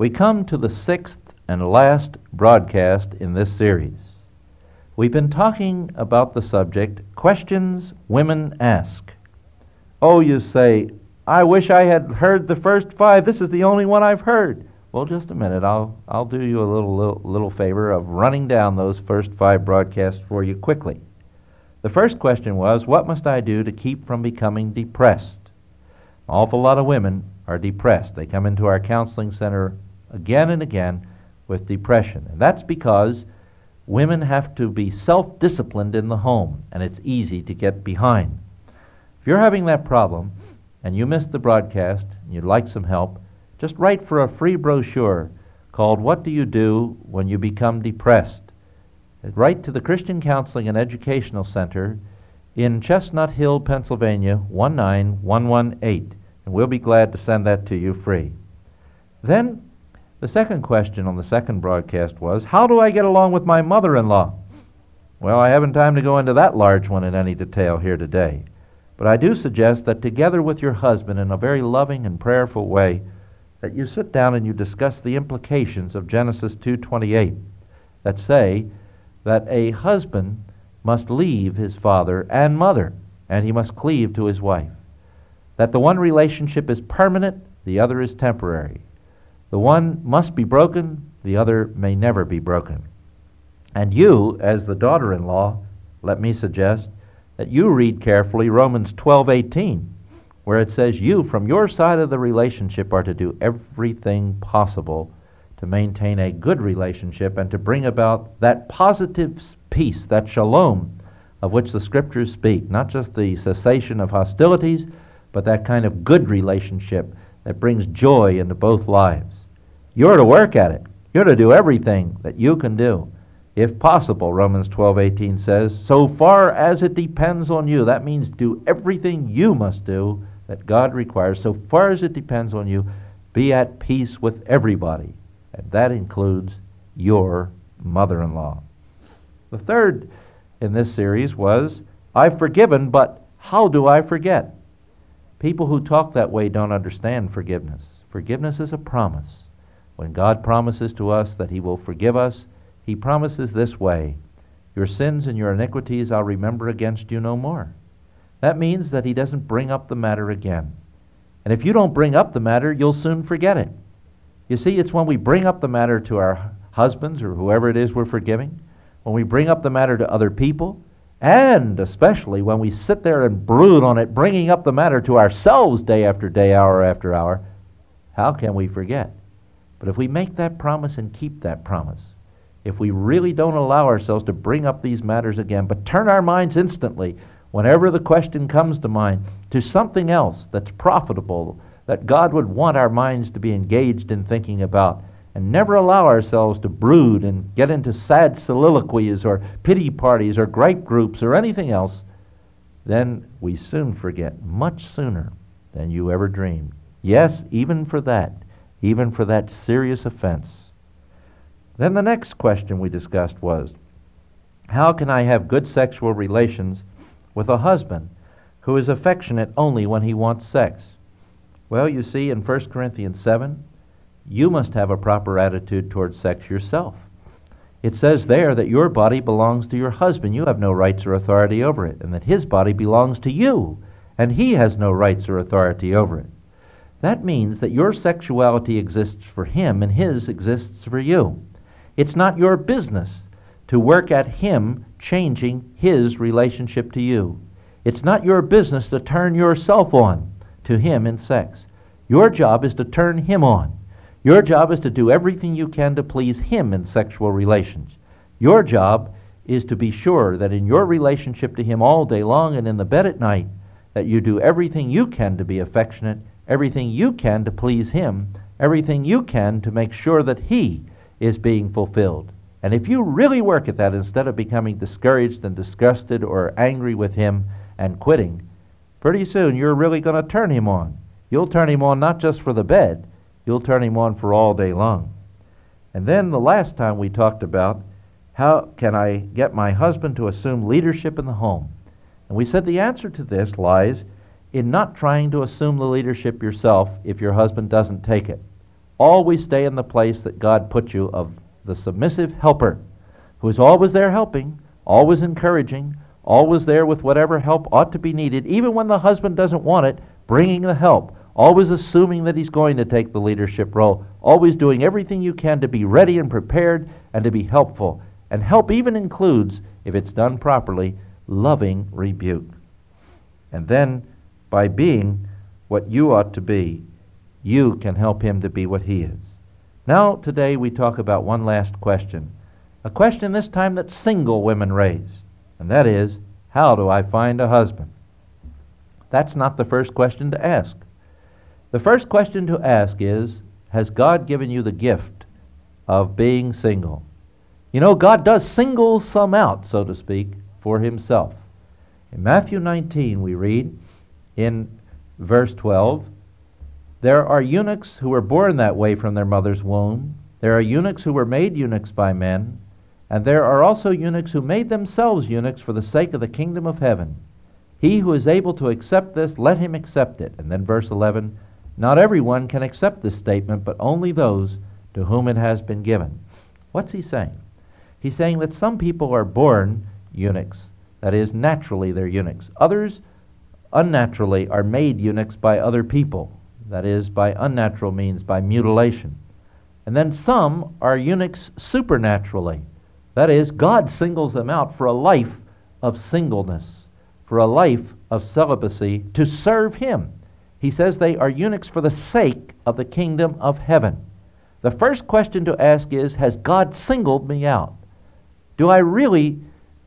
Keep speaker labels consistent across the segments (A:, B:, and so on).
A: We come to the sixth and last broadcast in this series. We've been talking about the subject Questions Women Ask. Oh, you say, I wish I had heard the first five. This is the only one I've heard. Well, just a minute. I'll, I'll do you a little, little, little favor of running down those first five broadcasts for you quickly. The first question was, What must I do to keep from becoming depressed? An awful lot of women are depressed. They come into our counseling center again and again with depression. And that's because women have to be self disciplined in the home, and it's easy to get behind. If you're having that problem and you missed the broadcast and you'd like some help, just write for a free brochure called What Do You Do When You Become Depressed? Write to the Christian Counseling and Educational Center in Chestnut Hill, Pennsylvania 19118, and we'll be glad to send that to you free. Then, the second question on the second broadcast was How do I get along with my mother in law? Well, I haven't time to go into that large one in any detail here today. But I do suggest that together with your husband in a very loving and prayerful way, that you sit down and you discuss the implications of Genesis 2:28 that say that a husband must leave his father and mother and he must cleave to his wife. That the one relationship is permanent, the other is temporary. The one must be broken, the other may never be broken. And you, as the daughter-in-law, let me suggest that you read carefully Romans 12:18 where it says you, from your side of the relationship, are to do everything possible to maintain a good relationship and to bring about that positive peace, that shalom, of which the scriptures speak. Not just the cessation of hostilities, but that kind of good relationship that brings joy into both lives. You're to work at it. You're to do everything that you can do. If possible, Romans 12:18 says, so far as it depends on you. That means do everything you must do that God requires, so far as it depends on you, be at peace with everybody. And that includes your mother in law. The third in this series was I've forgiven, but how do I forget? People who talk that way don't understand forgiveness. Forgiveness is a promise. When God promises to us that He will forgive us, He promises this way Your sins and your iniquities I'll remember against you no more. That means that he doesn't bring up the matter again. And if you don't bring up the matter, you'll soon forget it. You see, it's when we bring up the matter to our husbands or whoever it is we're forgiving, when we bring up the matter to other people, and especially when we sit there and brood on it, bringing up the matter to ourselves day after day, hour after hour, how can we forget? But if we make that promise and keep that promise, if we really don't allow ourselves to bring up these matters again, but turn our minds instantly whenever the question comes to mind, to something else that's profitable, that God would want our minds to be engaged in thinking about, and never allow ourselves to brood and get into sad soliloquies or pity parties or gripe groups or anything else, then we soon forget, much sooner than you ever dreamed. Yes, even for that, even for that serious offense. Then the next question we discussed was, how can I have good sexual relations with a husband who is affectionate only when he wants sex? Well, you see, in 1 Corinthians 7, you must have a proper attitude towards sex yourself. It says there that your body belongs to your husband. You have no rights or authority over it, and that his body belongs to you, and he has no rights or authority over it. That means that your sexuality exists for him, and his exists for you. It's not your business to work at him changing his relationship to you. It's not your business to turn yourself on to him in sex. Your job is to turn him on. Your job is to do everything you can to please him in sexual relations. Your job is to be sure that in your relationship to him all day long and in the bed at night, that you do everything you can to be affectionate, everything you can to please him, everything you can to make sure that he is being fulfilled. And if you really work at that instead of becoming discouraged and disgusted or angry with him and quitting, pretty soon you're really going to turn him on. You'll turn him on not just for the bed, you'll turn him on for all day long. And then the last time we talked about how can I get my husband to assume leadership in the home? And we said the answer to this lies in not trying to assume the leadership yourself if your husband doesn't take it. always stay in the place that God put you of the submissive helper, who is always there helping, always encouraging, always there with whatever help ought to be needed, even when the husband doesn't want it, bringing the help, always assuming that he's going to take the leadership role, always doing everything you can to be ready and prepared and to be helpful. And help even includes, if it's done properly, loving rebuke. And then, by being what you ought to be, you can help him to be what he is. Now, today we talk about one last question. A question this time that single women raise, and that is, how do I find a husband? That's not the first question to ask. The first question to ask is, has God given you the gift of being single? You know, God does single some out, so to speak, for himself. In Matthew 19, we read in verse 12, there are eunuchs who were born that way from their mother's womb. There are eunuchs who were made eunuchs by men. And there are also eunuchs who made themselves eunuchs for the sake of the kingdom of heaven. He who is able to accept this, let him accept it. And then verse 11 Not everyone can accept this statement, but only those to whom it has been given. What's he saying? He's saying that some people are born eunuchs. That is, naturally they're eunuchs. Others, unnaturally, are made eunuchs by other people that is, by unnatural means, by mutilation. And then some are eunuchs supernaturally. That is, God singles them out for a life of singleness, for a life of celibacy to serve Him. He says they are eunuchs for the sake of the kingdom of heaven. The first question to ask is Has God singled me out? Do I really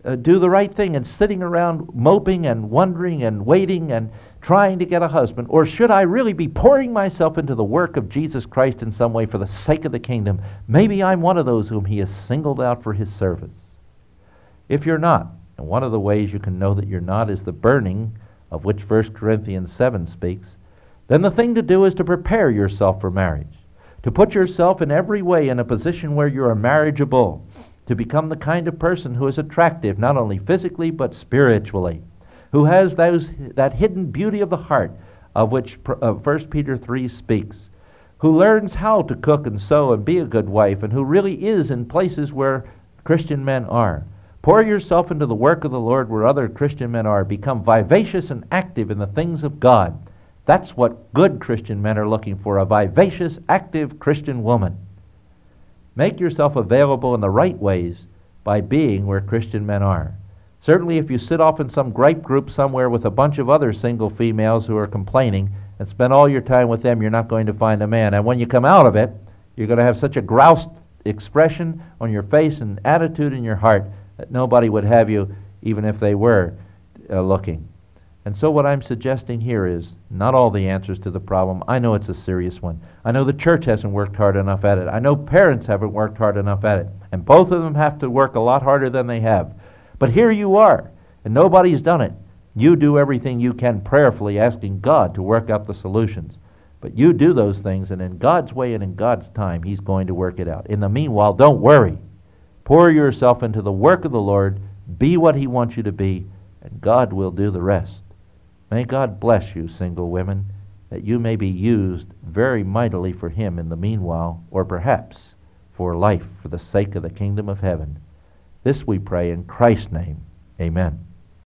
A: uh, do the right thing and sitting around moping and wondering and waiting and trying to get a husband? Or should I really be pouring myself into the work of Jesus Christ in some way for the sake of the kingdom? Maybe I'm one of those whom he has singled out for his service. If you're not, and one of the ways you can know that you're not is the burning of which 1 Corinthians 7 speaks, then the thing to do is to prepare yourself for marriage, to put yourself in every way in a position where you are marriageable, to become the kind of person who is attractive not only physically but spiritually who has those, that hidden beauty of the heart of which uh, 1 Peter 3 speaks, who learns how to cook and sew and be a good wife, and who really is in places where Christian men are. Pour yourself into the work of the Lord where other Christian men are. Become vivacious and active in the things of God. That's what good Christian men are looking for a vivacious, active Christian woman. Make yourself available in the right ways by being where Christian men are. Certainly, if you sit off in some gripe group somewhere with a bunch of other single females who are complaining and spend all your time with them, you're not going to find a man. And when you come out of it, you're going to have such a groused expression on your face and attitude in your heart that nobody would have you even if they were uh, looking. And so, what I'm suggesting here is not all the answers to the problem. I know it's a serious one. I know the church hasn't worked hard enough at it. I know parents haven't worked hard enough at it. And both of them have to work a lot harder than they have. But here you are, and nobody's done it. You do everything you can prayerfully, asking God to work out the solutions. But you do those things, and in God's way and in God's time, He's going to work it out. In the meanwhile, don't worry. Pour yourself into the work of the Lord. Be what He wants you to be, and God will do the rest. May God bless you, single women, that you may be used very mightily for Him in the meanwhile, or perhaps for life for the sake of the kingdom of heaven. This we pray in Christ's name. Amen.